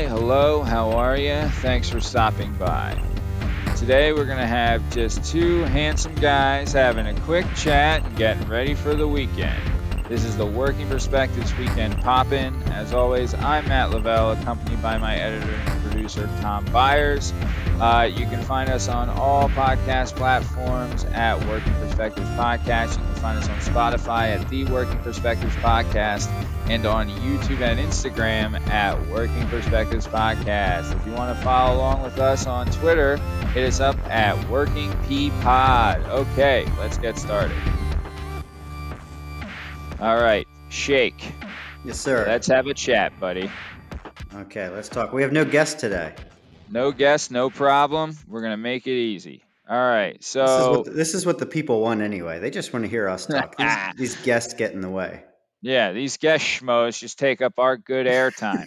Hi, hello, how are you? Thanks for stopping by. Today we're going to have just two handsome guys having a quick chat and getting ready for the weekend. This is the Working Perspectives Weekend Pop In. As always, I'm Matt Lavelle, accompanied by my editor and producer, Tom Byers. Uh, you can find us on all podcast platforms at Working Perspectives Podcast. You can find us on Spotify at The Working Perspectives Podcast and on YouTube and Instagram at Working Perspectives Podcast. If you want to follow along with us on Twitter, hit us up at Working P Pod. Okay, let's get started. All right, Shake. Yes, sir. Let's have a chat, buddy. Okay, let's talk. We have no guest today. No guest, no problem. We're gonna make it easy. All right, This is, so what the, this is what the people want anyway. They just want to hear us talk. These, these guests get in the way. Yeah, these guest schmoes just take up our good airtime.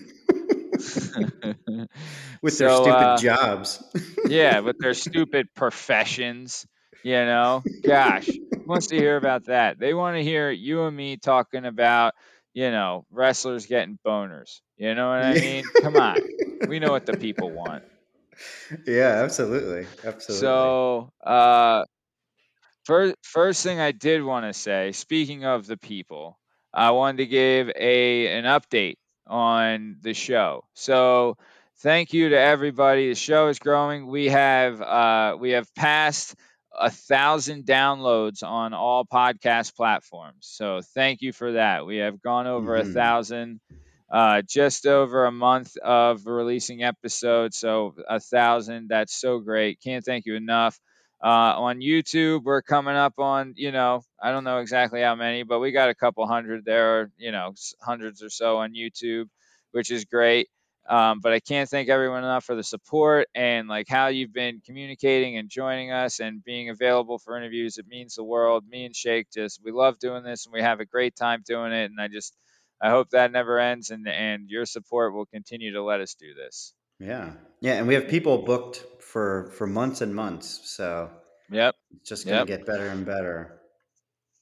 With their stupid uh, jobs. yeah, with their stupid professions, you know. Gosh, who wants to hear about that? They want to hear you and me talking about, you know, wrestlers getting boners. You know what I mean? Come on, we know what the people want. yeah, absolutely. Absolutely. So, uh, first, first thing I did want to say, speaking of the people, I wanted to give a an update on the show. So, thank you to everybody. The show is growing. We have uh, we have passed a thousand downloads on all podcast platforms. So, thank you for that. We have gone over a Mhm. thousand. Uh, just over a month of releasing episodes, so a thousand. That's so great. Can't thank you enough. Uh, on YouTube, we're coming up on, you know, I don't know exactly how many, but we got a couple hundred there, you know, hundreds or so on YouTube, which is great. Um, but I can't thank everyone enough for the support and like how you've been communicating and joining us and being available for interviews. It means the world. Me and Shake just we love doing this and we have a great time doing it. And I just I hope that never ends and and your support will continue to let us do this. yeah. Yeah, and we have people booked for for months and months. So Yep. it's just to Yep. get better and better.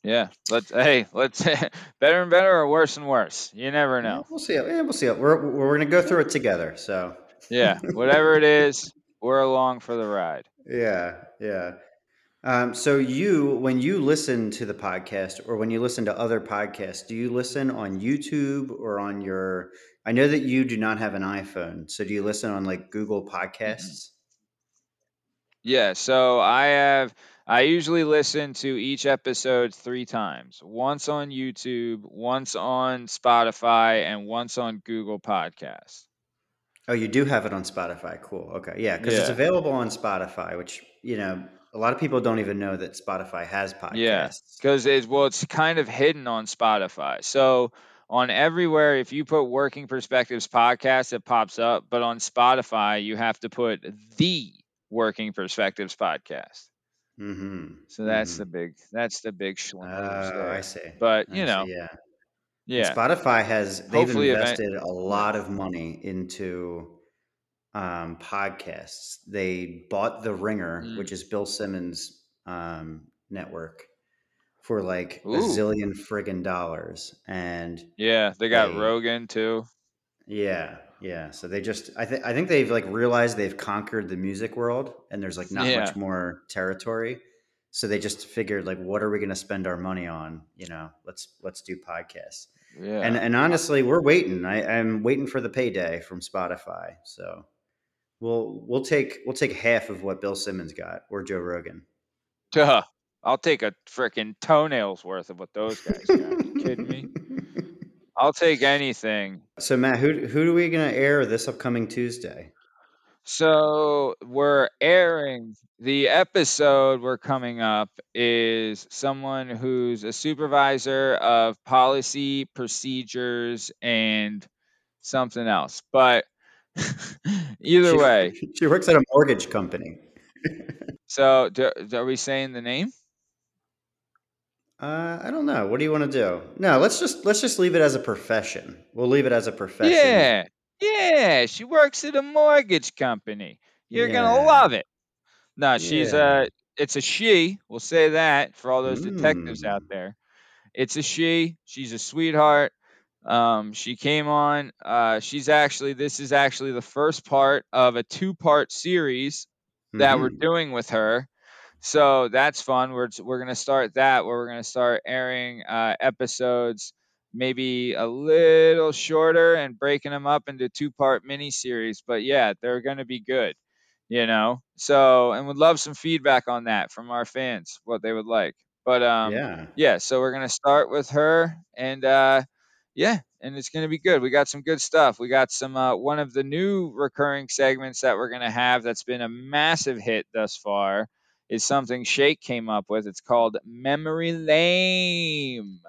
Yeah, let's. Hey, let's. better and better, or worse and worse. You never know. we'll see. it. Yeah, we'll see. it. We're we're going to go through it together. So Yeah, whatever it is, we're along for the ride. Yeah, yeah. Um, so you, when you listen to the podcast or when you listen to other podcasts, do you listen on YouTube or on your? I know that you do not have an iPhone, so do you listen on like Google Podcasts? Yeah, so I have. I usually listen to each episode three times. Once on YouTube, once on Spotify, and once on Google Podcasts. Oh, you do have it on Spotify. Cool. Okay, yeah, because it's available on Spotify, which you know a lot of people don't even know that Spotify has podcasts. Yeah, because it's well, it's kind of hidden on Spotify. So on everywhere, if you put Working Perspectives podcast, it pops up. But on Spotify, you have to put the Working Perspectives podcast. Mm-hmm. So that's the big that's the big schlingoos Oh. I see. But I you know, see, yeah. And yeah, Spotify has they've Hopefully event- invested a lot of money into um, podcasts. They bought The Ringer, Mm. which is Bill Simmons' um, network, for like a zillion friggin' dollars. And yeah, they got They- Rogan too. yeah, yeah. So they just I think I think they've like realized they've conquered the music world and there's like not Yeah. much more territory. So they just figured like what are we gonna spend our money on? You know, let's let's do podcasts. Yeah, And and honestly, we're waiting. I, I'm waiting for the payday from Spotify. So we'll we'll take we'll take half of what Bill Simmons got or Joe Rogan. Duh. I'll take a freaking toenail's worth of what those guys got. you kidding me? I'll take anything. So Matt, who who are we gonna air this upcoming Tuesday? So we're airing the episode we're coming up is someone who's a supervisor of policy, procedures, and something else. But either She- way, she works at a mortgage company. so do, are we saying the name? Uh, I don't know. What do you want to do? No, let's just let's just leave it as a profession. We'll leave it as a profession. Yeah, yeah. She works at a mortgage company. You're gonna love it. No, she's Yeah. a. It's a she. We'll say that for all those detectives out Mm. there. It's a she. She's a sweetheart. Um, she came on. Uh, she's actually this is actually the first part of a two-part series that we're hmm doing with her. So that's fun. We're we're gonna start that where we're gonna start airing uh, episodes maybe a little shorter and breaking them up into two-part mini series. But yeah, they're gonna be good. You know. So and would love some feedback on that from our fans, what they would like. But um, Yeah. yeah. So we're gonna start with her and uh, yeah, and it's going to be good. We got some good stuff. We got some uh, one of the new recurring segments that we're going to have that's been a massive hit thus far is something Shake came up with. It's called Memory Lame.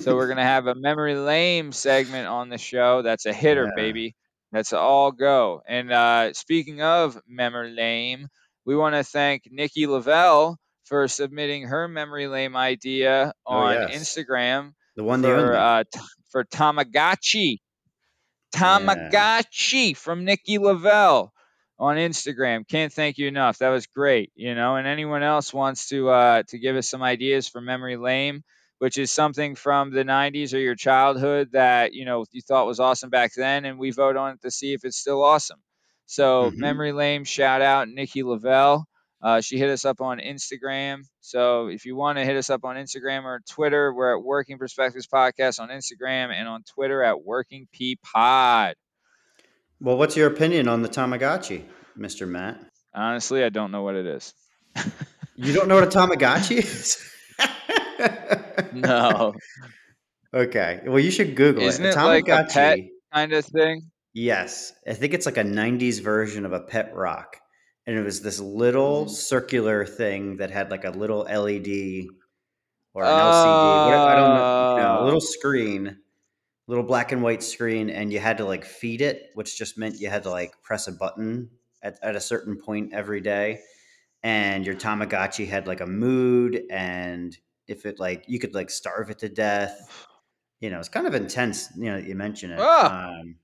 So we're going to have a Memory Lame segment on the show. That's a hitter, yeah. baby. That's all go. And uh, speaking of Memory Lame, we want to thank Nikki Lavelle for submitting her Memory Lame idea Oh on yes. Instagram The one, the for uh, t- for Tamagotchi. Yeah. From Nikki Lavelle on Instagram. Can't thank you enough. That was great. You know, and anyone else wants to uh, to give us some ideas for Memory Lame, which is something from the 90s or your childhood that you know you thought was awesome back then, and we vote on it to see if it's still awesome. So hmm Memory Lame, shout out Nikki Lavelle. Uh, she hit us up on Instagram. So if you want to hit us up on Instagram or Twitter, we're at Working Perspectives Podcast on Instagram and on Twitter at Working P Pod. Well, what's your opinion on the Tamagotchi, Mister Matt? Honestly, I don't know what it is. You don't know what a Tamagotchi is? no. okay. Well, you should Google it. Isn't it like a pet Tamagotchi. kind of thing? Yes, I think it's like a '90s version of a pet rock, and it was this little Mhm. circular thing that had like a little LED or an LCD. What I don't know, you know, a Uh, little screen, little black and white screen, and you had to like feed it, which just meant you had to like press a button at, at a certain point every day. And your Tamagotchi had like a mood, and if it like you could like starve it to death. You know, it's kind of intense. You know, you mention it. ah, Um,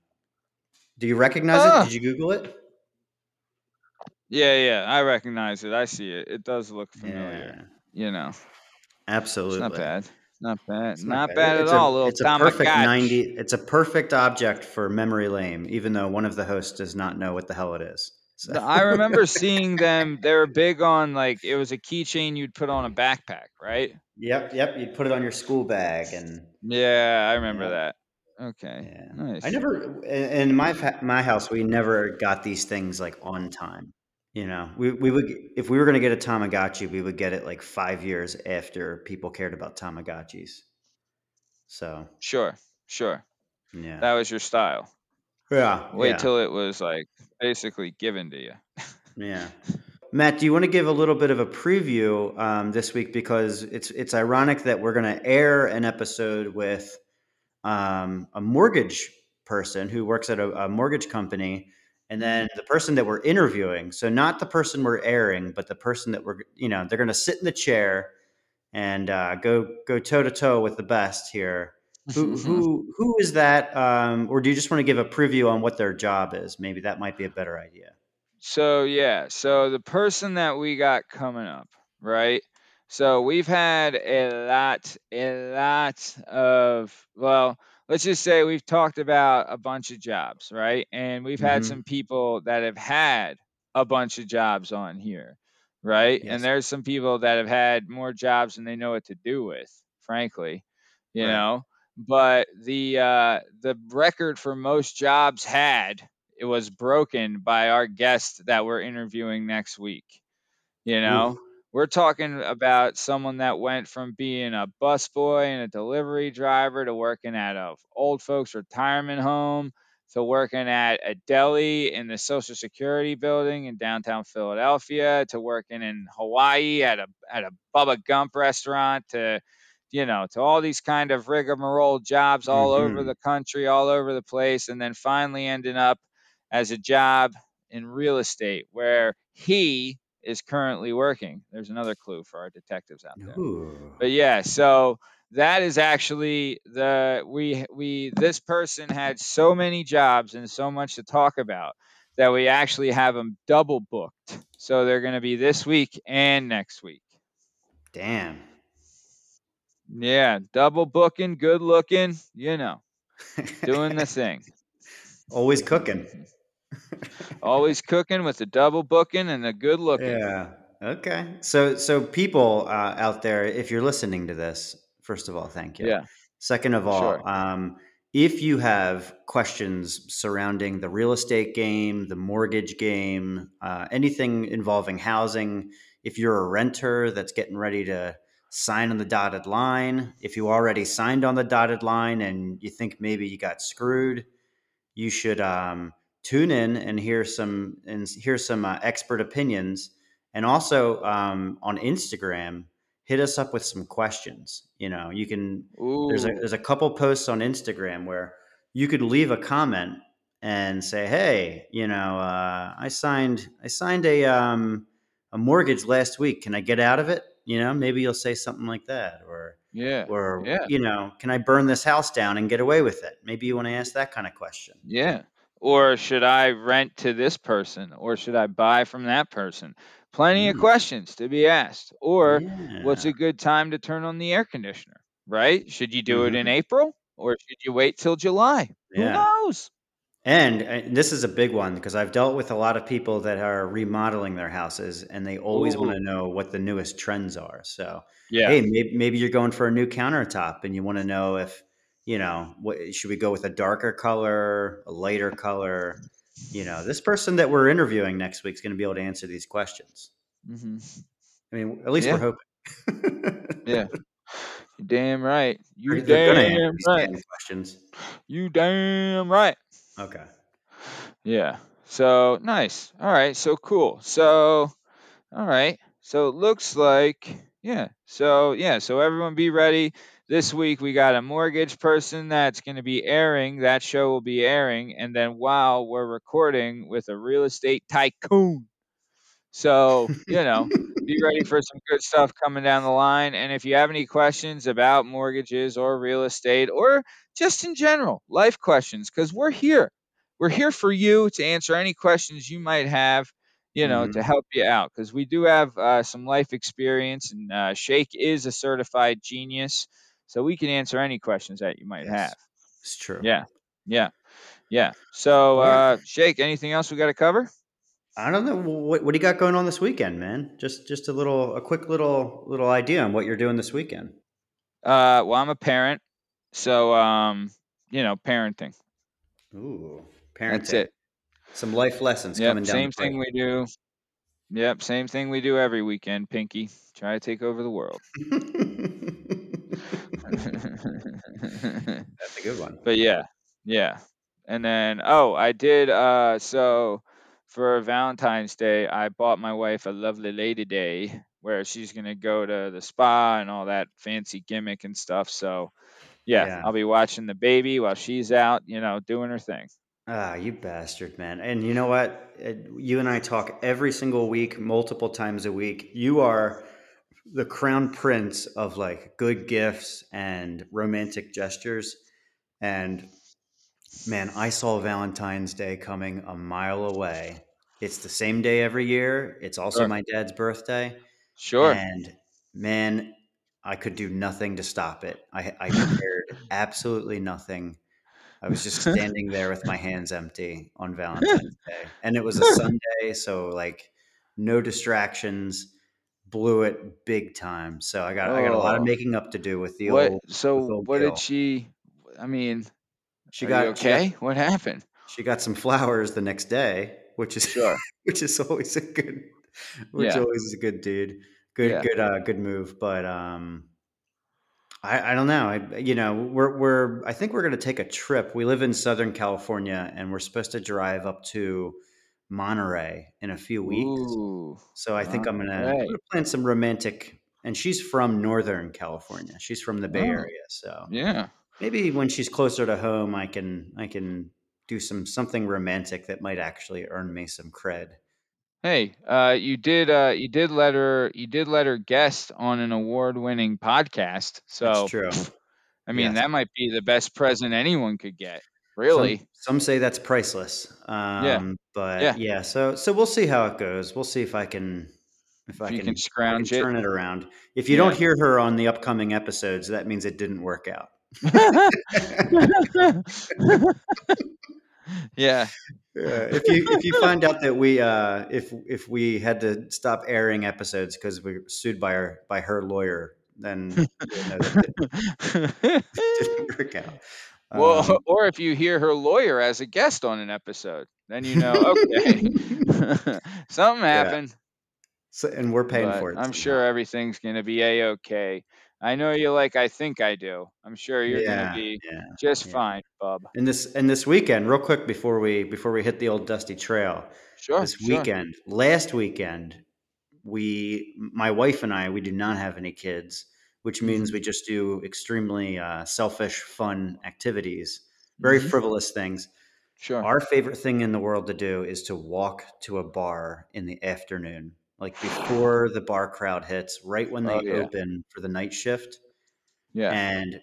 do you recognize it? Did ah. you Google it? Yeah, yeah, I recognize it. I see it. It does look familiar. Yeah, You know, it's not absolutely. bad. Not bad. It's not Not bad. Bad at a all. Little it's a perfect Tamagotchi. 90 it's a perfect object for memory lane, even though one of the hosts does not know what the hell it is. So I remember seeing them. They were big on like it was a keychain you'd put on a backpack, right? Yep, yep, you'd put it on your school bag and Yeah, I remember yeah, that. Okay, yeah. I never in in my my house we never got these things like on time. You know, we we would if we were going to get a Tamagotchi, we would get it like 5 years after people cared about Tamagotchis. So, Sure, sure. yeah. That was your style. Yeah, Wait yeah. till it was like basically given to you. Yeah. Matt, do you want to give a little bit of a preview um, this week because it's it's ironic that we're going to air an episode with um, a mortgage person who works at a, a mortgage company, and then the person that we're interviewing. So not the person we're airing, but the person that we're you know they're going to sit in the chair and uh, go go toe to toe with the best here. Who who who is that? Um, or do you just want to give a preview on what their job is? Maybe that might be a better idea. So yeah, so the person that we got coming up, right? So we've had a lot, a lot of well, let's just say we've talked about a bunch of jobs, right? And we've had hmm some people that have had a bunch of jobs on here, right? And there's some people that have had more jobs than they know what to do with, frankly, you Right. know. But the uh, the record for most jobs had it was broken by our guest that we're interviewing next week. You know, Ooh. We're talking about someone that went from being a busboy and a delivery driver to working at a old folks retirement home to working at a deli in the Social Security building in downtown Philadelphia to working in Hawaii at a at a Bubba Gump restaurant to you know to all these kind of rigmarole jobs all over hmm the country all over the place and then finally ending up as a job in real estate where he is currently working. There's another clue for our detectives out there. Ooh. But yeah, so that is actually the we we this person had so many jobs and so much to talk about that we actually have them double booked. So they're going to be this week and next week. Damn. Yeah, double booking, good looking, you know. doing the thing. Always cooking. Always cooking with a double booking and a good looking. Yeah. Okay. So, so people uh, out there, if you're listening to this, first of all, thank you. Yeah. Second of all, Sure. um, if you have questions surrounding the real estate game, the mortgage game, uh, anything involving housing, if you're a renter that's getting ready to sign on the dotted line, if you already signed on the dotted line and you think maybe you got screwed, you should um, tune in and hear some and hear some uh, expert opinions. And also um, on Instagram, hit us up with some questions. You know, you can there's a there's a couple posts on Instagram where you could leave a comment and say, "Hey, you know, uh, I signed I signed a um, a mortgage last week. Can I get out of it?" You know, maybe you'll say something like that, or Yeah. or Yeah. you know, can I burn this house down and get away with it? Maybe you want to ask that kind of question. Yeah. Or should I rent to this person? Or should I buy from that person? Plenty of Mm, questions to be asked. Or what's a good time to turn on the air conditioner? Right? Should you do it in hmm April or should you wait till July? Who knows? And, and this is a big one because I've dealt with a lot of people that are remodeling their houses and they always want to know what the newest trends are. So, Yeah. hey, maybe, maybe you're going for a new countertop and you want to know if, you know, what should we go with a darker color, a lighter color? You know, this person that we're interviewing next week is going to be able to answer these questions. hmm I mean, at least we're hoping. Yeah. Damn right. You They're, they're going to answer damn right. questions. You damn right. Okay. Yeah. So nice. All right. So cool. So all right. So it looks like yeah. So yeah. So everyone be ready. This week we got a mortgage person that's going to be airing. That show will be airing, and then while we're recording with a real estate tycoon. So you know, be ready for some good stuff coming down the line. And if you have any questions about mortgages or real estate or just in general life questions, because we're here, we're here for you to answer any questions you might have, you know, to hmm help you out. Because we do have uh, some life experience, and uh, Shake is a certified genius, so we can answer any questions that you might have. It's true. Yeah, yeah, yeah. So, uh, Shake, anything else we got to cover? I don't know what what do you got going on this weekend, man. Just just a little a quick little little idea on what you're doing this weekend. Uh, well, I'm a parent, so um, you know, parenting. Ooh, parenting. That's it. Some life lessons coming Yep, down the same thing we do. Yep, same thing we do every weekend, Pinky. Try to take over the world. That's a good one. but yeah, yeah. And then oh, I did uh so for Valentine's Day, I bought my wife a lovely lady day where she's gonna go to the spa and all that fancy gimmick and stuff. So yeah, Yeah. I'll be watching the baby while she's out, you know, doing her thing. Ah, you bastard, man. And you know what? Uh, You and I talk every single week, multiple times a week. You are the crown prince of like good gifts and romantic gestures. And man, I saw Valentine's Day coming a mile away. It's the same day every year. It's also Sure. my dad's birthday. Sure. And man, I could do nothing to stop it. I, I prepared absolutely nothing. I was just standing there with my hands empty on Valentine's Day. And it was a Sunday, so like no distractions, blew it big time. So I got I got a lot of Oh, making up to do with the what? old So old what did she? I mean, She are you got she got okay? What happened? she got some flowers the next day, which is Sure. which is always a good which Yeah. always is a good dude. Good Yeah. good uh good move. But um I, I don't know. I, you know, we're we're I think we're going to take a trip. We live in Southern California, and we're supposed to drive up to Monterey in a few weeks. Ooh. So I think I'm gonna, I'm gonna plan some romantic. And she's from Northern California. She's from the Bay Oh, Area. So yeah. maybe when she's closer to home, I can I can do some something romantic that might actually earn me some cred. Hey, uh, you did uh, you did let her you did let her guest on an award-winning podcast. That's So, true. I mean, Yes. that might be the best present anyone could get. Some Really? some say that's priceless. Yeah. Um, but Yeah. yeah, so so we'll see how it goes. We'll see if I can if If I can can if I can scrounge it. turn it around. If you don't hear her on the upcoming episodes, that means it didn't work out. yeah. Yeah, if you if you find out that we uh, if if we had to stop airing episodes because we were sued by our by her lawyer, then you'll know that it didn't work out. Well, Um, or if you hear her lawyer as a guest on an episode, then you know, okay, something happened. so, and we're paying But for it. I'm sure everything's gonna be a okay. I know you like I think I do. I'm sure you're Yeah, gonna be yeah. just yeah. fine, bub. And this and this weekend, real quick before we before we hit the old dusty trail, Sure, this sure. weekend, last weekend, we my wife and I we do not have any kids, which means Mhm. we just do extremely uh, selfish, fun activities, very Mhm. frivolous things. Sure. Our favorite thing in the world to do is to walk to a bar in the afternoon, like before the bar crowd hits, right when they Oh, yeah. open for the night shift. Yeah. And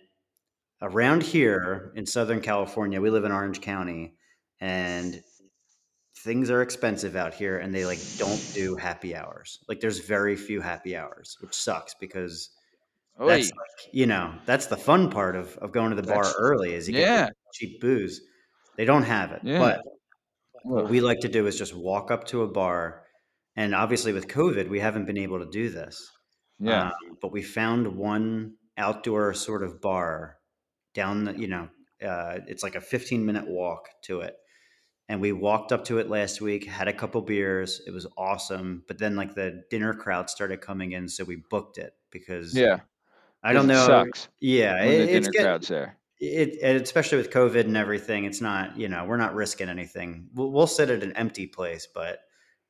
around here in Southern California, we live in Orange County, and things are expensive out here, and they like don't do happy hours. Like there's very few happy hours, which sucks because Oy. that's like, you know that's the fun part of, of going to the bar That's- early is you get yeah. cheap booze. They don't have it, Yeah. but what we like to do is just walk up to a bar, and obviously with COVID, we haven't been able to do this. Yeah. Um, but we found one outdoor sort of bar down the, you know, uh, it's like a 15 minute walk to it. And we walked up to it last week, had a couple beers. It was awesome. But then, like, the dinner crowd started coming in. So we booked it because yeah. I don't It know. Sucks Yeah. it- the it's dinner get- crowd's there. it, especially with COVID and everything, it's not, you know, we're not risking anything. We'll, we'll sit at an empty place, but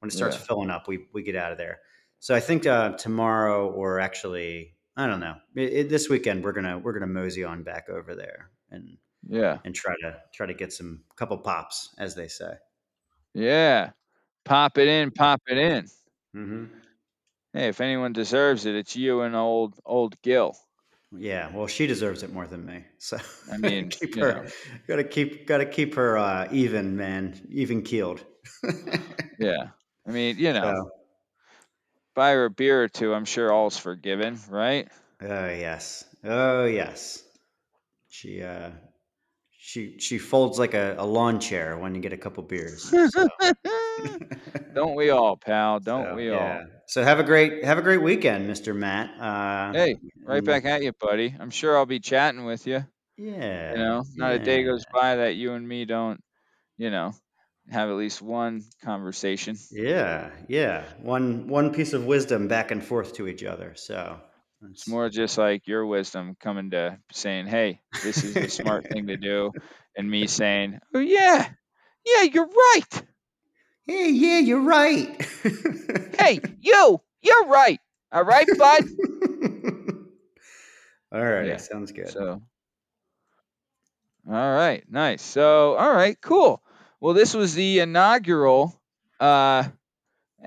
when it starts Yeah. filling up, we, we get out of there. So I think uh, tomorrow, or actually, I don't know, it, it- this weekend we're gonna we're gonna mosey on back over there and Yeah. and try to try to get some couple pops, as they say. Yeah. Pop it in, pop it in. hmm Hey, if anyone deserves it, it's you and old old Gil. Yeah, well, she deserves it more than me. So I mean, keep her, know. gotta keep gotta keep her uh, even, man, even keeled. Yeah. I mean, you know, So, buy her a beer or two, I'm sure all's forgiven, right? Oh yes. Oh yes. She uh she she folds like a, a lawn chair when you get a couple beers. So, Don't we all, pal? Don't so, we yeah. So have a great have a great weekend, Mr. Matt. Uh Hey, right back at you, buddy. I'm sure I'll be chatting with you. Yeah. You know, not a day goes by that you and me don't, you know, have at least one conversation. Yeah, yeah. One one piece of wisdom back and forth to each other. So It's more just like your wisdom coming to saying, "Hey, this is the smart thing to do," and me saying, "Oh yeah, yeah, you're right. Hey, yeah, you're right. Hey, you, you're right. All right, bud." All right, Yeah, sounds good. So, all right, nice. So, all right, cool. Well, this was the inaugural, uh,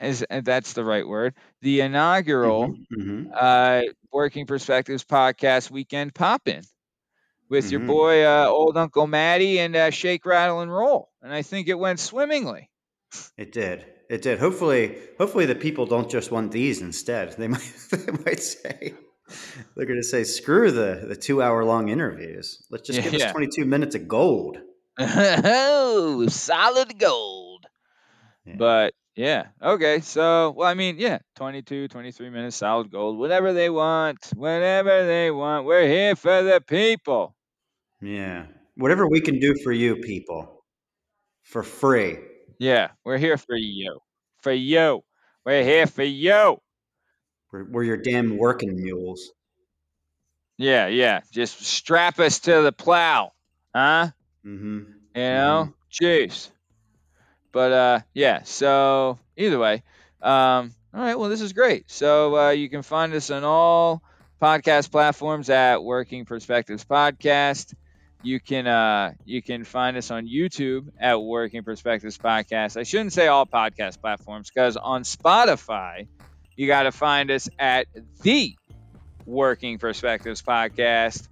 is uh, that's the right word? The inaugural Mhm, mhm. uh, Working Perspectives podcast weekend poppin' with your Mhm. boy, uh, old Uncle Matty, and uh, Shake, Rattle, and Roll. And I think it went swimmingly. It did. It did. Hopefully, hopefully the people don't just want these instead. They might they might say they're going to say screw the the two hour long interviews. Let's just Yeah, give us twenty two minutes of gold. oh, solid gold. Yeah. But yeah, okay. So, well, I mean, yeah, 22, 23 minutes, solid gold, whatever they want, whatever they want. We're here for the people. yeah, whatever we can do for you people for free. Yeah, we're here for you. For you. We're here for you. We're, we're your damn working mules. Yeah, yeah. Just strap us to the plow. Huh? Mm-hmm. You know? Jeez. But uh yeah, so either way. Um all right, well this is great. So uh you can find us on all podcast platforms at Working Perspectives Podcast. You can uh you can find us on YouTube at Working Perspectives Podcast. I shouldn't say all podcast platforms because on Spotify you got to find us at the Working Perspectives Podcast,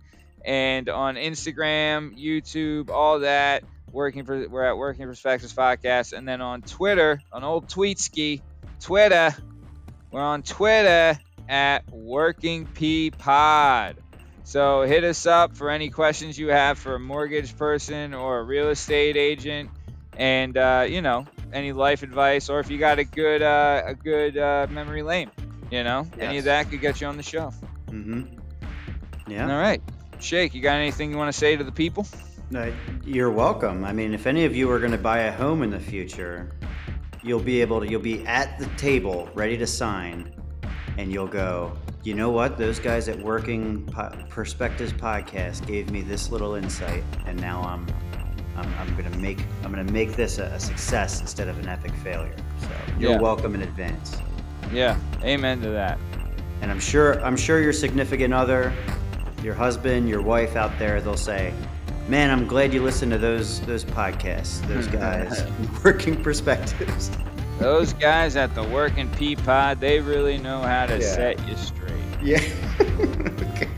and on Instagram, YouTube, all that. Working for we're at Working Perspectives Podcast, and then on Twitter, on old Tweetski, Twitter, we're on Twitter at Working P Pod. So hit us up for any questions you have for a mortgage person or a real estate agent, and uh, you know any life advice, or if you got a good uh, a good uh, memory lane, you know any of that could get you on the show. Mm-hmm. Yeah. right, Shake, you got anything you want to say to the people? No, you're welcome. I mean, if any of you are going to buy a home in the future, you'll be able to. You'll be at the table, ready to sign, and you'll go. You know what? Those guys at Working po- Perspectives podcast gave me this little insight, and now I'm, I'm, I'm gonna make, I'm gonna make this a, a success instead of an epic failure. So you're Yeah. welcome in advance. Yeah, amen to that. And I'm sure, I'm sure your significant other, your husband, your wife out there, they'll say, "Man, I'm glad you listened to those those podcasts, those guys, working perspectives." Those guys at the Working P Pod, they really know how to Yeah. set you straight. Yeah. okay.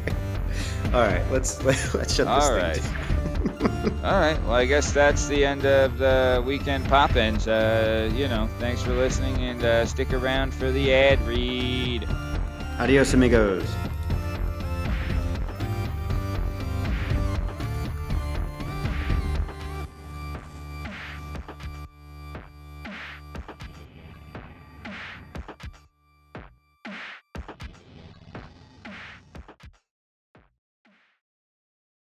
All right, let's let, let's shut this All thing right. down. All right. Well, I guess that's the end of the weekend pop-ins. Uh, you know, thanks for listening and uh, stick around for the ad read. Adios, amigos.